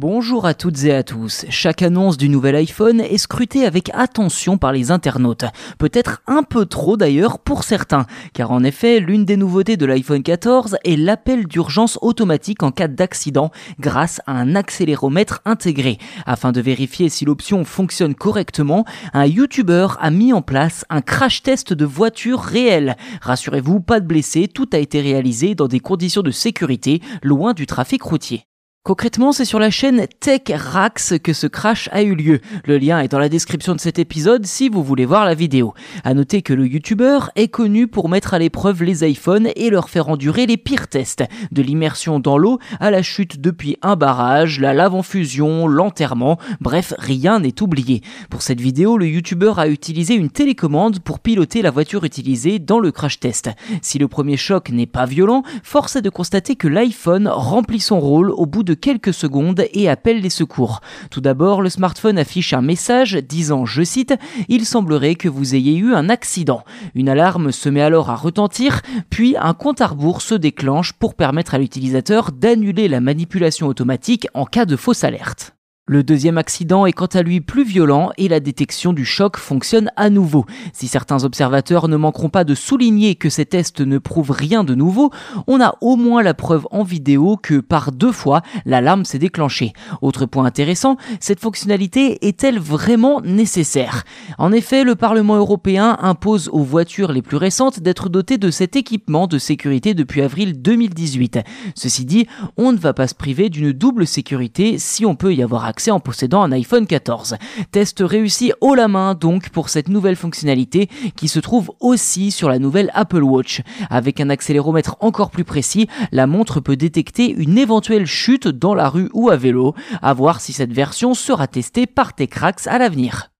Bonjour à toutes et à tous. Chaque annonce du nouvel iPhone est scrutée avec attention par les internautes. Peut-être un peu trop d'ailleurs pour certains, car en effet, l'une des nouveautés de l'iPhone 14 est l'appel d'urgence automatique en cas d'accident grâce à un accéléromètre intégré. Afin de vérifier si l'option fonctionne correctement, un YouTuber a mis en place un crash test de voiture réelle. Rassurez-vous, pas de blessés, tout a été réalisé dans des conditions de sécurité loin du trafic routier. Concrètement, c'est sur la chaîne Tech Rax que ce crash a eu lieu. Le lien est dans la description de cet épisode si vous voulez voir la vidéo. À noter que le youtubeur est connu pour mettre à l'épreuve les iPhones et leur faire endurer les pires tests. De l'immersion dans l'eau à la chute depuis un barrage, la lave en fusion, l'enterrement, bref, rien n'est oublié. Pour cette vidéo, le youtubeur a utilisé une télécommande pour piloter la voiture utilisée dans le crash test. Si le premier choc n'est pas violent, force est de constater que l'iPhone remplit son rôle au bout de quelques secondes et appelle les secours. Tout d'abord, le smartphone affiche un message disant, je cite, Il semblerait que vous ayez eu un accident. Une alarme se met alors à retentir, puis un compte à rebours se déclenche pour permettre à l'utilisateur d'annuler la manipulation automatique en cas de fausse alerte. Le deuxième accident est quant à lui plus violent et la détection du choc fonctionne à nouveau. Si certains observateurs ne manqueront pas de souligner que ces tests ne prouvent rien de nouveau, on a au moins la preuve en vidéo que par deux fois, l'alarme s'est déclenchée. Autre point intéressant, cette fonctionnalité est-elle vraiment nécessaire? En effet, le Parlement européen impose aux voitures les plus récentes d'être dotées de cet équipement de sécurité depuis avril 2018. Ceci dit, on ne va pas se priver d'une double sécurité si on peut y avoir accès en possédant un iPhone 14. Test réussi haut la main donc pour cette nouvelle fonctionnalité qui se trouve aussi sur la nouvelle Apple Watch. Avec un accéléromètre encore plus précis, la montre peut détecter une éventuelle chute dans la rue ou à vélo. À voir si cette version sera testée par Techrax à l'avenir.